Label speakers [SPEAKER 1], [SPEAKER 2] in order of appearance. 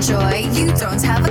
[SPEAKER 1] joy, you don't have a